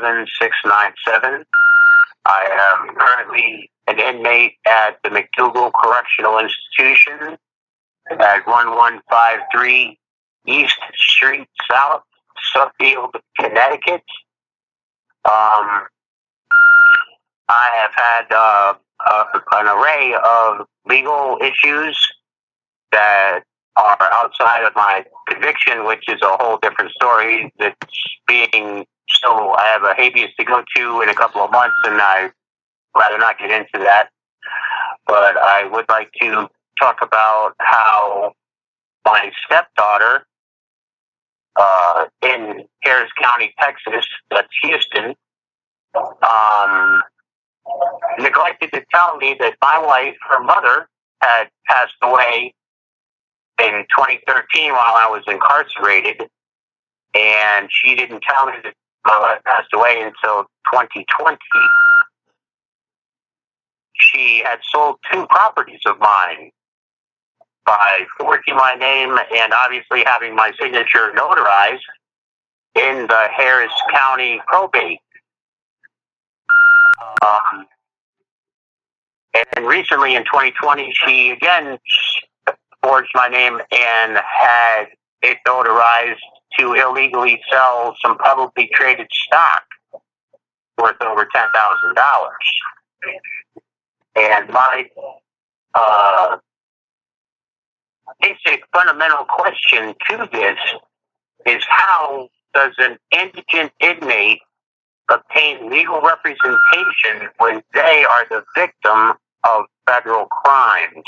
397697. I am currently an inmate at the MacDougall Correctional Institution at 1153 East Street South, Suffield, Connecticut. Um, I have had uh, uh, an array of legal issues that are outside of my conviction, which is a whole different story. That's being still, I have a habeas to go to in a couple of months, and I'd rather not get into that. But I would like to talk about how my stepdaughter uh, in Harris County, Texas, that's Houston, um, neglected to tell me that my wife, her mother, had passed away in 2013 while I was incarcerated, and she didn't tell me that my wife passed away until 2020. She had sold two properties of mine by forging my name and obviously having my signature notarized in the Harris County probate um, and recently in 2020, she again forged my name and had it notarized to illegally sell some publicly traded stock worth over ten thousand dollars. And my uh, basic fundamental question to this is how does an indigent inmate obtain legal representation when they are the victim of federal crimes.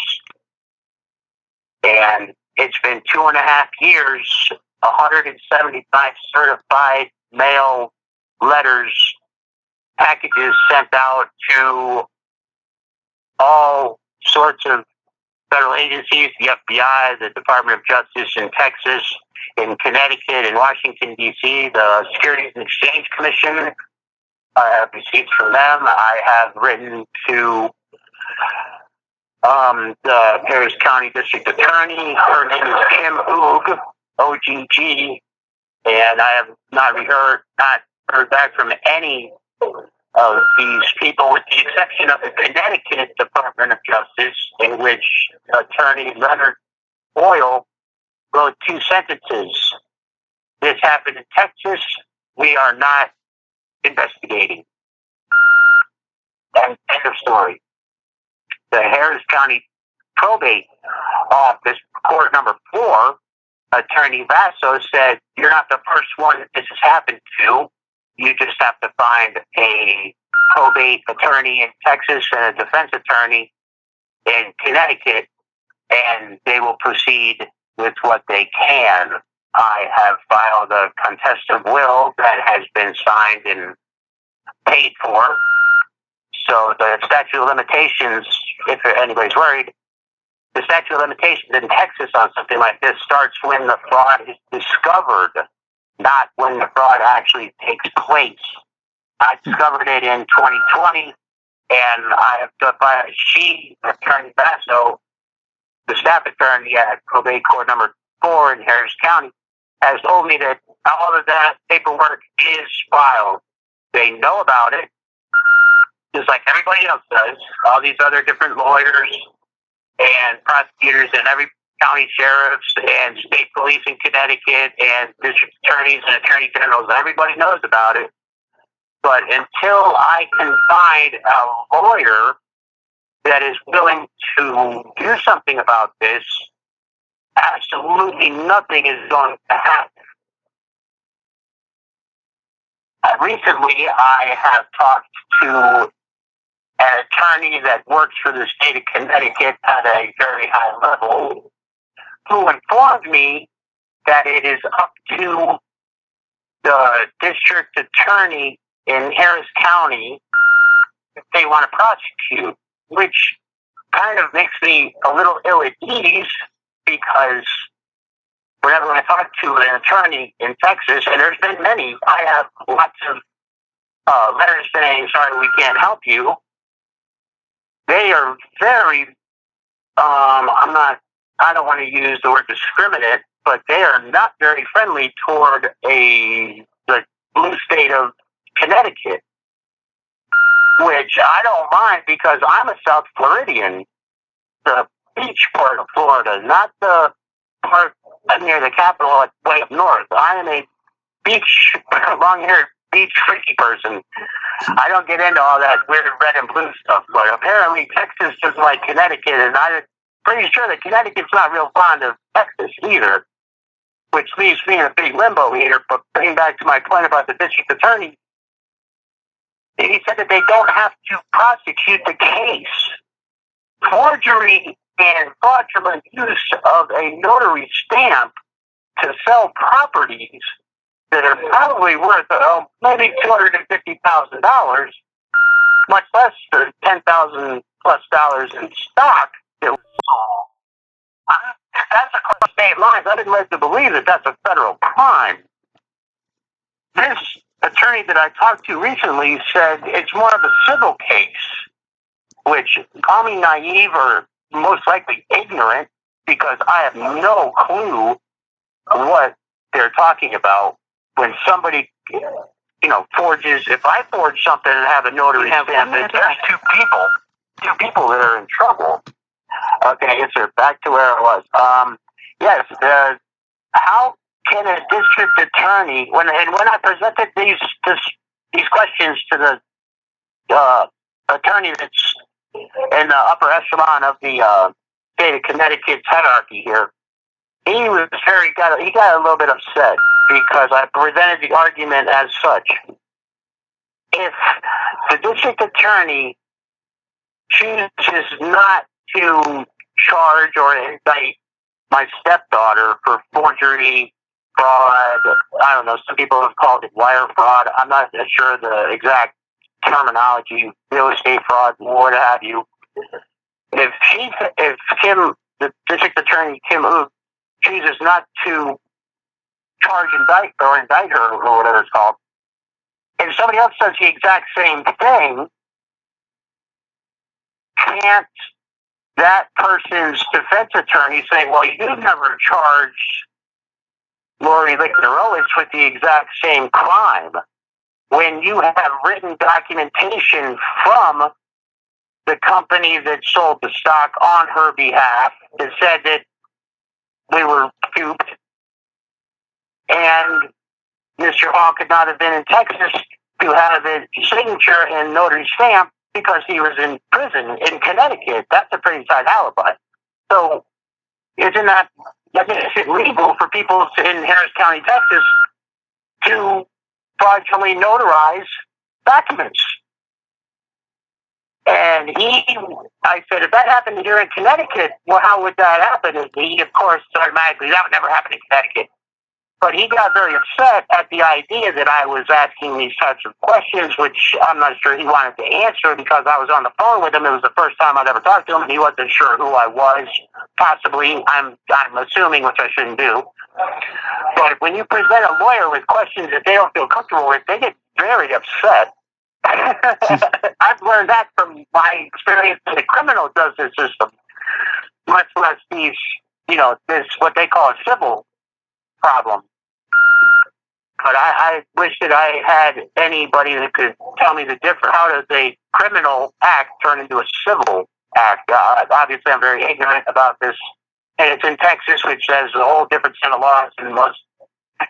And it's been two and a half years, 175 certified mail letters, packages sent out to all sorts of federal agencies, the FBI, the Department of Justice in Texas, in Connecticut, in Washington, D.C., the Securities and Exchange Commission, I have receipts from them. I have written to um, the Harris County District Attorney. Her name is Kim Ogg, O-G-G, and I have not heard not heard back from any of these people, with the exception of the Connecticut Department of Justice, in which Attorney Leonard Boyle wrote two sentences. This happened in Texas. We are not investigating. And end of story. The Harris County Probate Office, court number four, Attorney Vasso said, You're not the first one that this has happened to. You just have to find a probate attorney in Texas and a defense attorney in Connecticut, and they will proceed with what they can. I have filed a contest of will that has been signed and paid for. So the statute of limitations, if anybody's worried, the statute of limitations in Texas on something like this starts when the fraud is discovered, not when the fraud actually takes place. I hmm. discovered it in 2020, and I have by she, Attorney Basso, the staff attorney at probate court number four in Harris County, has told me that all of that paperwork is filed. They know about it, just like everybody else does. All these other different lawyers and prosecutors and every county sheriffs and state police in Connecticut and district attorneys and attorney generals, everybody knows about it. But until I can find a lawyer that is willing to do something about this, absolutely nothing is going to happen. Uh, recently, I have talked to an attorney that works for the state of Connecticut at a very high level, who informed me that it is up to the district attorney in Harris County if they want to prosecute, which kind of makes me a little ill at ease because whenever I talk to an attorney in Texas, and there's been many, I have lots of uh, letters saying, sorry, we can't help you. They are very, um, I'm not, I don't want to use the word discriminate, but they are not very friendly toward a the blue state of Connecticut, which I don't mind because I'm a South Floridian, the beach part of Florida, not the part near the capital, like way up north. I am a beach, long-haired beach freaky person. I don't get into all that weird red and blue stuff, but apparently Texas is like Connecticut, and I'm pretty sure that Connecticut's not real fond of Texas either, which leaves me in a big limbo here. But getting back to my point about the district attorney, he said that they don't have to prosecute the case. Forgery and fraudulent use of a notary stamp to sell properties that are probably worth uh, maybe two hundred and fifty thousand dollars, much less the ten thousand plus dollars in stock that was sold. If that's across state lines, I'd led to believe that that's a federal crime. This attorney that I talked to recently said it's more of a civil case, which call me naive or most likely ignorant because I have no clue what they're talking about when somebody, you know, forges. If I forge something and have a notary stamp, there's two people, two people that are in trouble. Okay, so back to where I was. Um, yes, uh, how can a district attorney, when and when I presented these this, these questions to the uh, attorney that's in the upper echelon of the uh, state of Connecticut's hierarchy here, he was very got he got a little bit upset because I presented the argument as such. If the district attorney chooses not to charge or indict my stepdaughter for forgery, fraud, I don't know, some people have called it wire fraud. I'm not sure the exact terminology, real estate fraud, what have you. If she, if Kim, the district attorney Kim Ogg, chooses not to charge, indict, or indict her, or whatever it's called, and somebody else does the exact same thing, can't that person's defense attorney say, well, you never charged Lori Licknerowicz with the exact same crime when you have written documentation from the company that sold the stock on her behalf that said that we were duped and Mr. Hall could not have been in Texas to have his signature and notary stamp because he was in prison in Connecticut. That's a pretty tight alibi. So, isn't that is it legal for people in Harris County, Texas, to fraudulently notarize documents? And he, I said, if that happened here in Connecticut, well, how would that happen? And he, of course, automatically, that would never happen in Connecticut. But he got very upset at the idea that I was asking these types of questions, which I'm not sure he wanted to answer because I was on the phone with him. It was the first time I'd ever talked to him, and he wasn't sure who I was. Possibly, I'm I'm assuming, which I shouldn't do. But when you present a lawyer with questions that they don't feel comfortable with, they get very upset. I've learned that from my experience in the criminal justice system, much less these, you know, this what they call a civil problem. But I, I wish that I had anybody that could tell me the difference. How does a criminal act turn into a civil act? Uh, obviously, I'm very ignorant about this, and it's in Texas, which has a whole different set of laws than most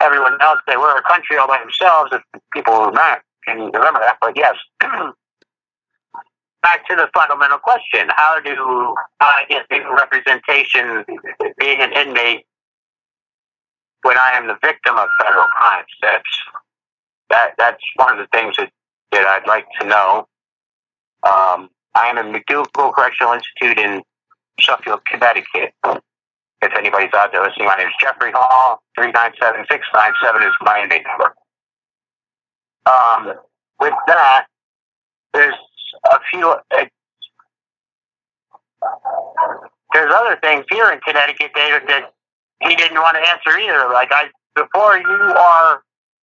everyone else. They were a country all by themselves. If people who are not can remember that, but yes. Back to the fundamental question: How do I get legal representation being an inmate when I am the victim of federal crimes. That's that that's one of the things that, that I'd like to know. Um, I am in MacDougall Correctional Institute in Suffield, Connecticut. If anybody's out there listening, my name is Jeffrey Hall. Three nine seven six nine seven is my inmate number. Um, with that, there's a few. Uh, there's other things here in Connecticut, David, that he didn't want to answer either. Like I, before you are,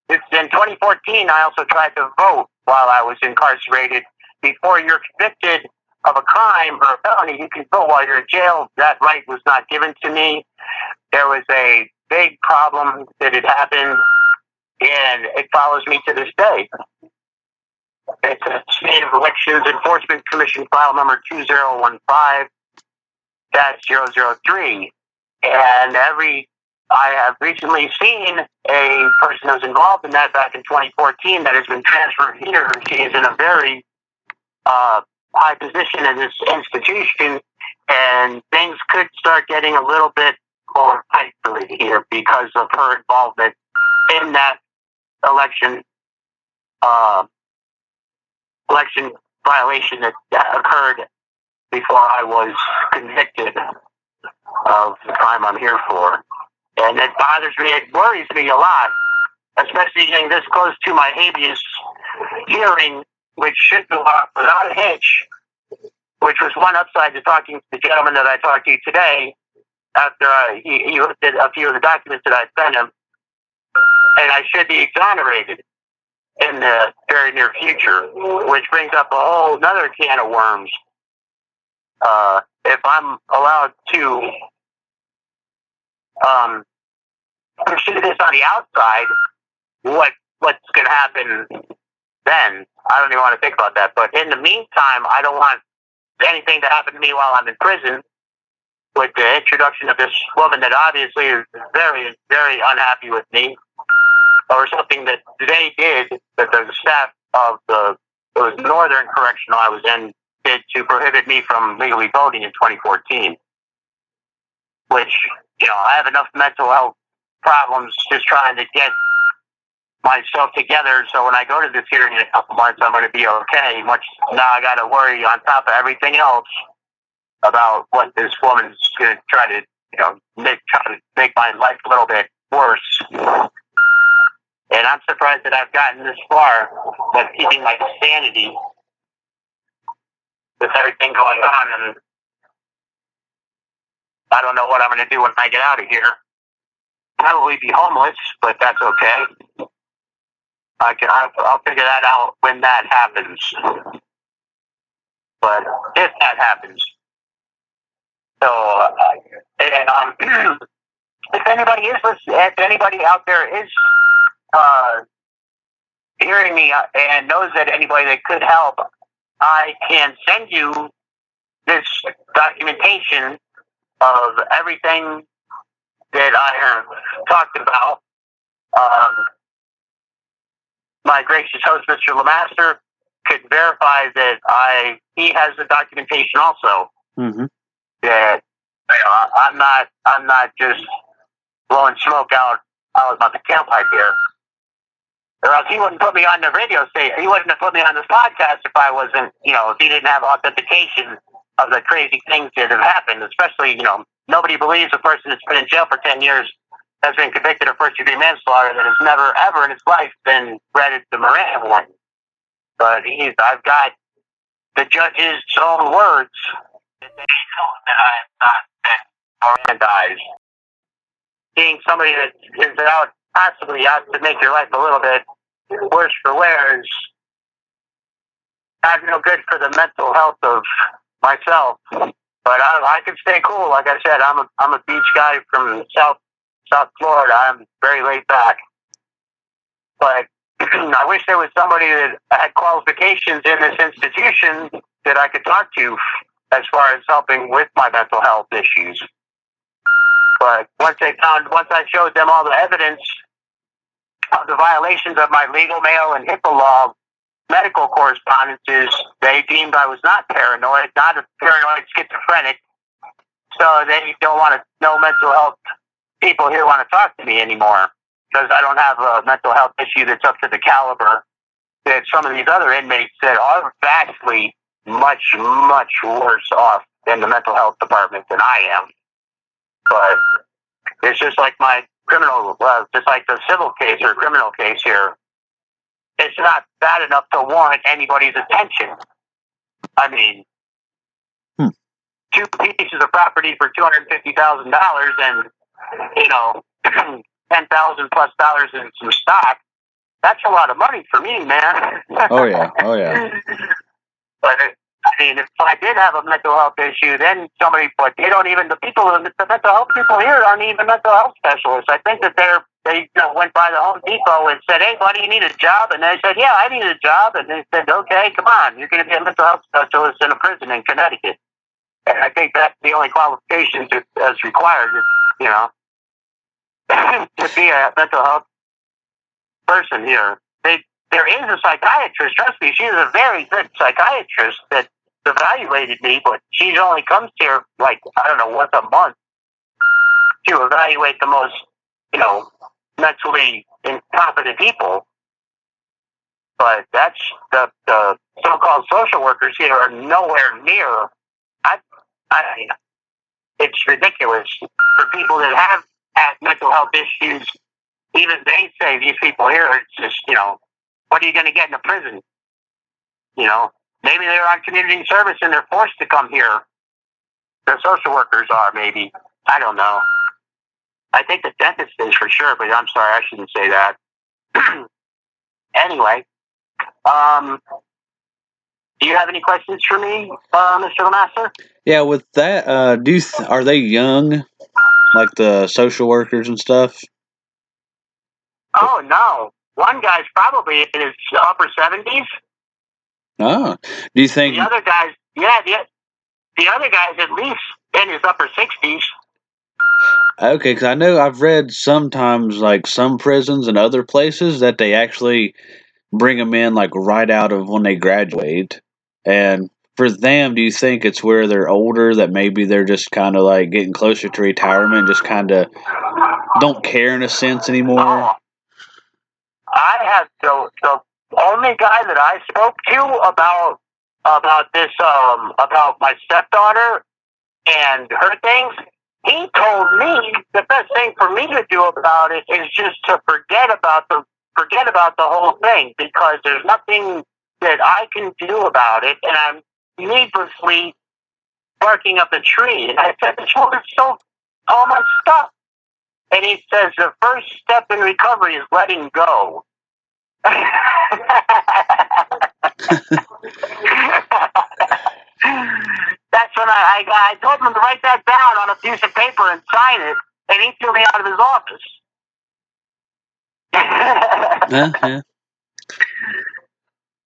it's in 2014. I also tried to vote while I was incarcerated. Before you're convicted of a crime or a felony, you can vote while you're in jail. That right was not given to me. There was a big problem that had happened, and it follows me to this day. It's a State of Elections Enforcement Commission file number 2015 003. And every, I have recently seen a person who's involved in that back in 2014 that has been transferred here. She is in a very uh, high position in this institution, and things could start getting a little bit more tightly here because of her involvement in that election uh, election violation that, occurred before I was convicted of the crime I'm here for. And it bothers me, it worries me a lot, especially getting this close to my habeas hearing, which should go off without a hitch, which was one upside to talking to the gentleman that I talked to today after uh, he, he looked at a few of the documents that I sent him. And I should be exonerated in the very near future, which brings up a whole another can of worms. Uh, if I'm allowed to um, pursue this on the outside, what what's going to happen then? I don't even want to think about that. But in the meantime, I don't want anything to happen to me while I'm in prison. With the introduction of this woman that obviously is very, very unhappy with me, or something that they did that the staff of the it was Northern Correctional I was in did to prohibit me from legally voting in 2014. Which you know I have enough mental health problems just trying to get myself together so when I go to this hearing in a couple months I'm going to be okay. Much now I got to worry on top of everything else about what this woman's going to try to you know make try to make my life a little bit worse. And I'm surprised that I've gotten this far with keeping my sanity with everything going on. And I don't know what I'm going to do when I get out of here. Probably be homeless, but that's okay. I can, I'll figure that out when that happens. But if that happens, so uh, and um, if anybody is listening, if anybody out there is uh, hearing me and knows that anybody that could help, I can send you this documentation of everything that I have talked about. Um, my gracious host, Mr. Lemaster, could verify that I he has the documentation also. Mm-hmm. That you know, I'm not I'm not just blowing smoke out out of the tailpipe here or else he wouldn't put me on the radio station. He wouldn't have put me on this podcast if I wasn't, you know, if he didn't have authentication of the crazy things that have happened. Especially, you know, nobody believes a person that's been in jail for ten years has been convicted of first degree manslaughter that has never ever in his life been read the Miranda warning. But he's, I've got the judge's own words that I have not been Mirandized. Being somebody that is out possibly out to make your life a little bit worse for wear is not real good for the mental health of myself. But I, I can stay cool. Like I said, I'm a I'm a beach guy from South South Florida. I'm very laid back. But I wish there was somebody that had qualifications in this institution that I could talk to as far as helping with my mental health issues. But once they found, once I showed them all the evidence of the violations of my legal mail and HIPAA law medical correspondences, they deemed I was not paranoid, not a paranoid schizophrenic. So they don't want to, no mental health people here want to talk to me anymore because I don't have a mental health issue that's up to the caliber that some of these other inmates that are vastly much, much worse off in the mental health department than I am. But it's just like my criminal, uh, just like the civil case or criminal case here, it's not bad enough to warrant anybody's attention. I mean, hmm. two pieces of property for two hundred fifty thousand dollars, and you know, ten thousand plus dollars in some stock. That's a lot of money for me, man. oh yeah, oh yeah. but I mean, if I did have a mental health issue, then somebody, but they don't even, the people, the mental health people here aren't even mental health specialists. I think that they're, they you know, went by the Home Depot and said, hey, buddy, you need a job? And they said, yeah, I need a job. And they said, okay, come on, you're going to be a mental health specialist in a prison in Connecticut. And I think that's the only qualifications that's required, you know, to be a mental health person here. There is a psychiatrist. Trust me, she's a very good psychiatrist that evaluated me, but she only comes here like I don't know once a month to evaluate the most, you know, mentally incompetent people. But that's the the so-called social workers here are nowhere near. I, I, it's ridiculous for people that have mental health issues. Even they say these people here, it's just you know what are you going to get in a prison? You know, maybe they're on community service and they're forced to come here. The social workers are, maybe. I don't know. I think the dentist is for sure, but I'm sorry, I shouldn't say that. anyway, um, do you have any questions for me, uh, Mr. Lemaster? Yeah, with that, uh, do th- are they young, like the social workers and stuff? Oh no, one guy's probably in his upper seventies. Oh, do you think the other guys? Yeah, the the other guy's at least in his upper sixties. Okay, because I know I've read sometimes like some prisons and other places that they actually bring them in like right out of when they graduate. And for them, do you think it's where they're older that maybe they're just kind of like getting closer to retirement, just kind of don't care in a sense anymore? Oh, I have the the only guy that I spoke to about about this um about my stepdaughter and her things. He told me the best thing for me to do about it is just to forget about the forget about the whole thing because there's nothing that I can do about it, and I'm needlessly barking up a tree. And I said, "This woman's so all my stuff." And he says the first step in recovery is letting go. That's when I, I, I told him to write that down on a piece of paper and sign it, and he threw me out of his office. yeah, yeah.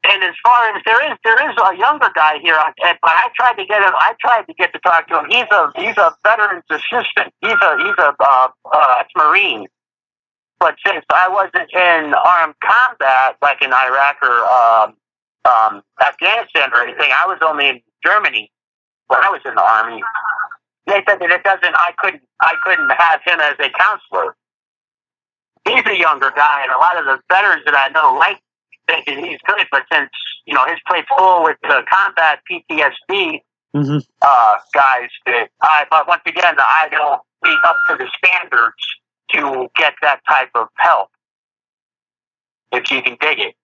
And as far as there is, there is a younger guy here, but I tried to get him. I tried to get to talk to him. He's a he's a veterans assistant. He's a he's a uh, uh, ex-marine. But since I wasn't in armed combat, like in Iraq or um, um, Afghanistan or anything, I was only in Germany when I was in the army. They said that it doesn't. I couldn't. I couldn't have him as a counselor. He's a younger guy, and a lot of the veterans that I know like thinking he's good, but since you know his plate's full with the combat PTSD mm-hmm. uh, guys, that I but once again I don't meet up to the standards to get that type of help if you can dig it.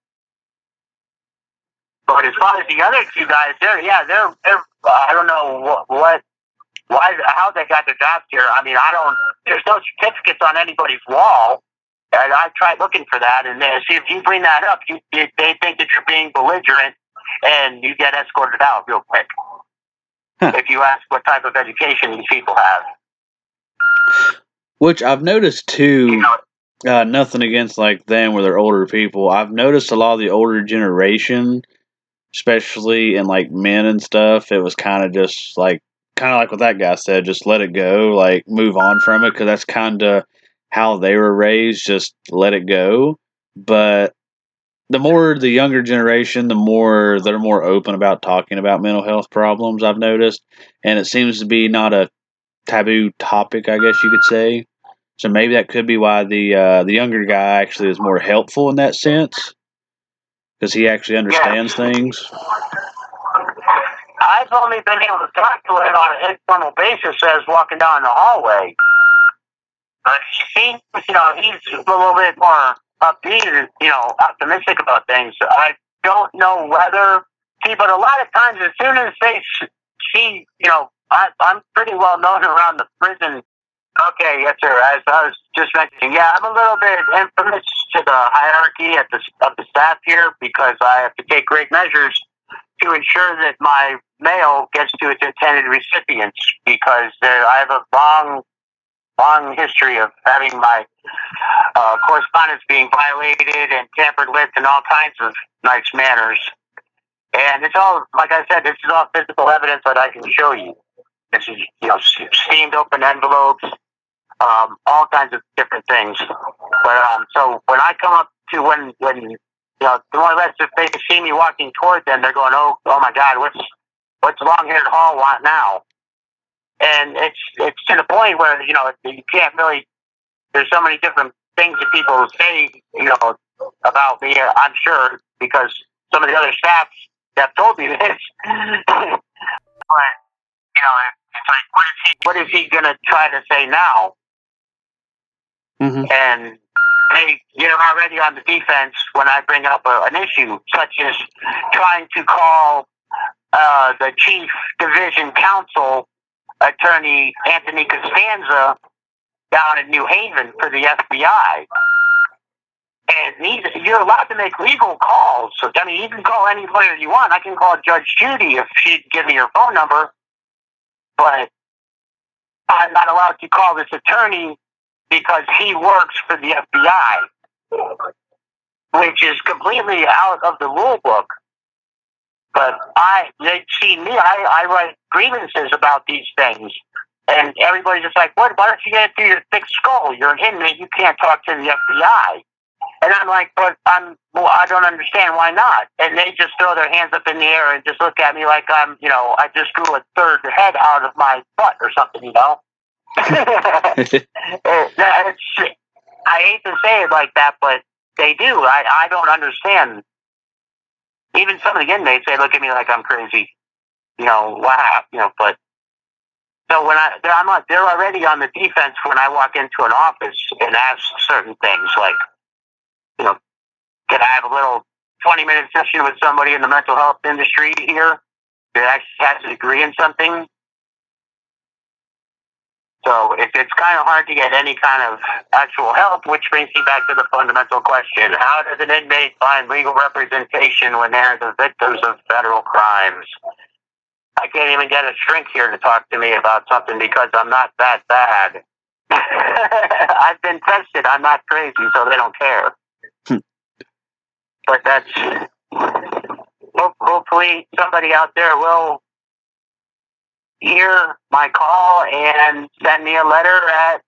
But as far as the other two guys, they're yeah, they're they're I don't know what what why how they got their jobs here. I mean, I don't. There's no certificates on anybody's wall. And I tried looking for that, and then see if you bring that up, you, they think that you're being belligerent, and you get escorted out real quick. Huh. If you ask what type of education these people have. Which I've noticed too. Uh, nothing against like them where they're older people. I've noticed a lot of the older generation, especially in like men and stuff, it was kind of just like kind of like what that guy said, just let it go, like move on from it, because that's kind of how they were raised. Just let it go. But the more the younger generation, the more they're more open about talking about mental health problems. I've noticed, and it seems to be not a taboo topic, I guess you could say. So maybe that could be why the uh, the younger guy actually is more helpful in that sense, because he actually understands yeah. things. I've only been able to talk to it on an informal basis as walking down the hallway. Uh, but he, you know, he's a little bit more upbeat you know optimistic about things. I don't know whether see, but a lot of times, as soon as they see, you know, I, I'm pretty well known around the prison Okay, yes, sir. As I was just mentioning, yeah, I'm a little bit infamous to the hierarchy at the, of the staff here because I have to take great measures to ensure that my mail gets to its intended recipients because I have a long, long history of having my uh, correspondence being violated and tampered with in all kinds of nice manners. And it's all, like I said, this is all physical evidence that I can show you. This is, you know, steamed open envelopes, um, all kinds of different things. But um, so when I come up to when when you know more or less if they see me walking toward them, they're going, oh oh my God, what's what's long haired Hall want now? And it's it's to the point where you know you can't really. There's so many different things that people say, you know, about me. I'm sure because some of the other staff have told me this. but you know, it's like, what is he? What is he going to try to say now? Mm-hmm. And they, you're already on the defense when I bring up a, an issue such as trying to call uh, the chief division counsel attorney Anthony Costanza down in New Haven for the FBI. And these, you're allowed to make legal calls. So, I mean, you can call any lawyer you want. I can call Judge Judy if she'd give me her phone number. But I'm not allowed to call this attorney because he works for the FBI, which is completely out of the rule book. But I, they see me, I, I write grievances about these things. And everybody's just like, what? Why don't you get it through your thick skull? You're an inmate. You can't talk to the FBI. And I'm like, but I'm, well, I don't understand why not. And they just throw their hands up in the air and just look at me like I'm, you know, I just grew a third head out of my butt or something, you know? it's, I hate to say it like that, but they do. I, I don't understand. Even some of the inmates, they look at me like I'm crazy. You know, wow, you know, but so when I, I'm not, they're already on the defense when I walk into an office and ask certain things like, you know, can I have a little 20 minute session with somebody in the mental health industry here that actually has a degree in something? So if it's kind of hard to get any kind of actual help, which brings me back to the fundamental question: How does an inmate find legal representation when they're the victims of federal crimes? I can't even get a shrink here to talk to me about something because I'm not that bad. I've been tested. I'm not crazy, so they don't care. Hmm. but that's hopefully somebody out there will hear my call and send me a letter at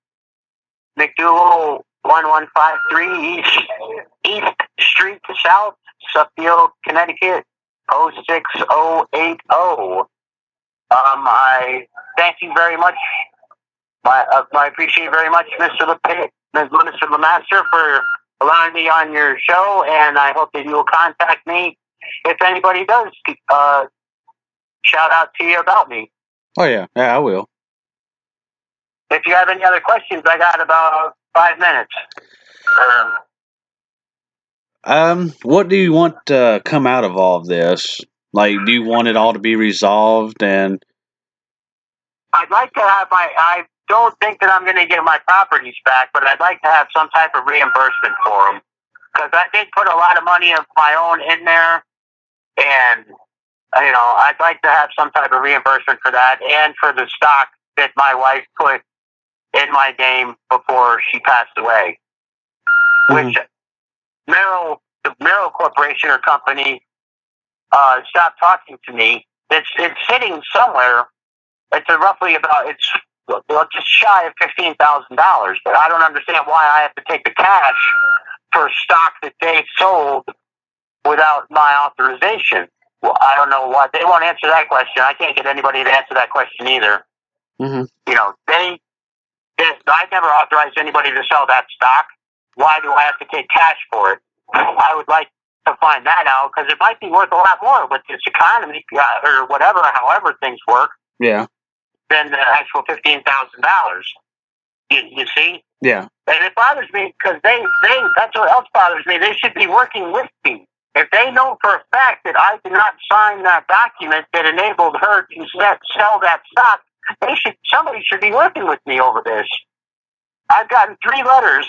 MacDougall 1153 East, East Street South, Suffield, Connecticut 06080. Um, I thank you very much. My, uh, I appreciate very much, Mr. LePay, Mr. Lemaster, for allowing me on your show, and I hope that you will contact me if anybody does uh, shout out to you about me. Oh yeah, yeah, I will. If you have any other questions, I got about five minutes. Um, um what do you want to come out of all of this? Like, do you want it all to be resolved? And I'd like to have my. I don't think that I'm going to get my properties back, but I'd like to have some type of reimbursement for them because I did put a lot of money of my own in there, and you know, I'd like to have some type of reimbursement for that and for the stock that my wife put in my name before she passed away. Mm-hmm. Which Merrill, the Merrill Corporation or company, uh, stopped talking to me. It's it's sitting somewhere. It's a roughly about it's well, just shy of fifteen thousand dollars. But I don't understand why I have to take the cash for stock that they sold without my authorization. Well, I don't know what they won't answer that question. I can't get anybody to answer that question either. Mm-hmm. You know, they, they, I never authorized anybody to sell that stock. Why do I have to take cash for it? I would like to find that out because it might be worth a lot more with this economy uh, or whatever, however things work. Yeah. Than the actual fifteen thousand dollars. You, you see? Yeah. And it bothers me because they, they, that's what else bothers me. They should be working with me. If they know for a fact that I did not sign that document that enabled her to set, sell that stock, they should somebody should be working with me over this. I've gotten three letters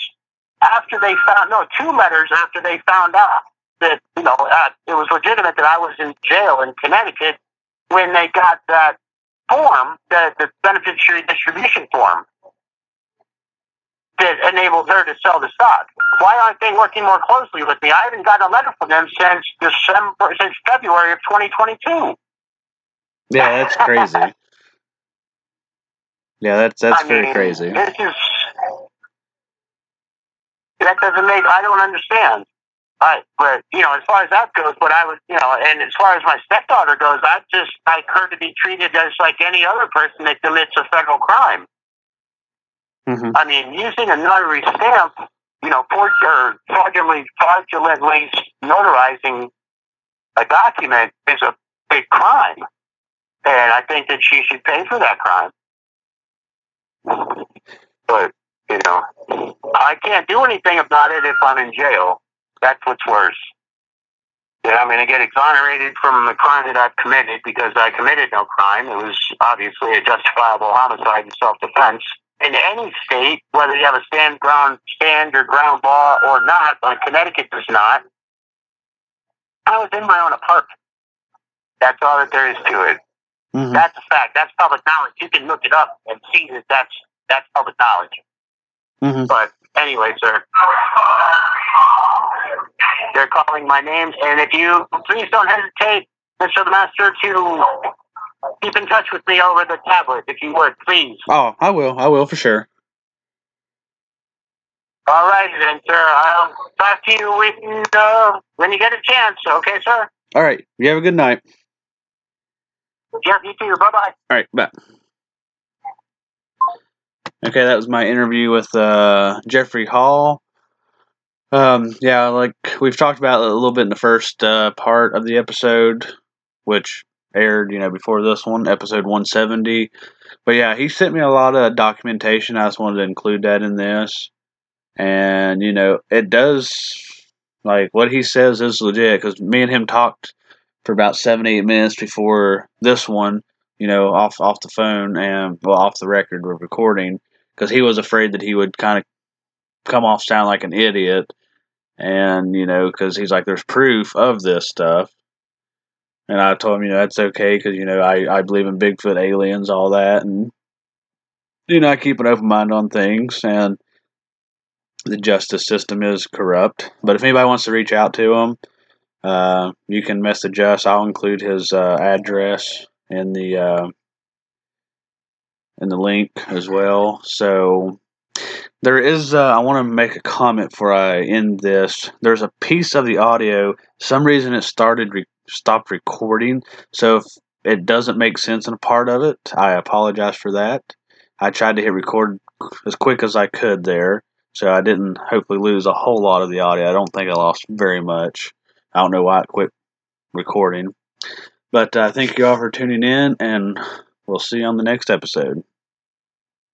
after they found no two letters after they found out that you know uh, it was legitimate that I was in jail in Connecticut when they got that form, the, the beneficiary distribution form that enabled her to sell the stock. Why aren't they working more closely with me? I haven't gotten a letter from them since December, since February of 2022. Yeah, that's crazy. yeah, that's that's I very mean, crazy. This is that doesn't make. I don't understand. I, but you know, as far as that goes, but I would, you know, and as far as my stepdaughter goes, I just like her to be treated as like any other person that commits a federal crime. Mm-hmm. I mean, using a notary stamp, you know, for, or fraudulently, fraudulently notarizing a document is a big crime, and I think that she should pay for that crime. But you know, I can't do anything about it if I'm in jail. That's what's worse. That I'm going to get exonerated from the crime that I've committed because I committed no crime. It was obviously a justifiable homicide in self-defense. In any state, whether you have a stand ground stand or ground law or not, but Connecticut does not. I was in my own apartment. That's all that there is to it. Mm-hmm. That's a fact. That's public knowledge. You can look it up and see that that's that's public knowledge. Mm-hmm. But anyway, sir, they're calling my name, and if you please don't hesitate, Mr. Lemaster, to keep in touch with me over the tablet, if you would, please. Oh, I will. I will for sure. All right, then, sir. I'll talk to you when, uh, when you get a chance. Okay, sir. All right. You have a good night. Yep, you too. Bye bye. All right, bye. Okay, that was my interview with uh, Jeffrey Hall. Um, yeah, like we've talked about a little bit in the first uh, part of the episode, which aired, you know, before this one, episode 170. But yeah, he sent me a lot of documentation. I just wanted to include that in this. And, you know, it does, like, what he says is legit because me and him talked for about seven, eight minutes before this one, you know, off off the phone and, well, off the record, we're recording because he was afraid that he would kind of come off sound like an idiot. And, you know, because he's like, there's proof of this stuff. And I told him, you know, that's okay because, you know, I, I believe in Bigfoot, aliens, all that. And, you know, I keep an open mind on things. And the justice system is corrupt. But if anybody wants to reach out to him, uh, you can message us. I'll include his uh, address in the uh, in the link as well. So there is, uh, I want to make a comment before I end this. There's a piece of the audio, some reason it started, re- stopped recording. So if it doesn't make sense in a part of it, I apologize for that. I tried to hit record as quick as I could there. So I didn't hopefully lose a whole lot of the audio. I don't think I lost very much. I don't know why it quit recording. But uh, thank you all for tuning in, and we'll see you on the next episode.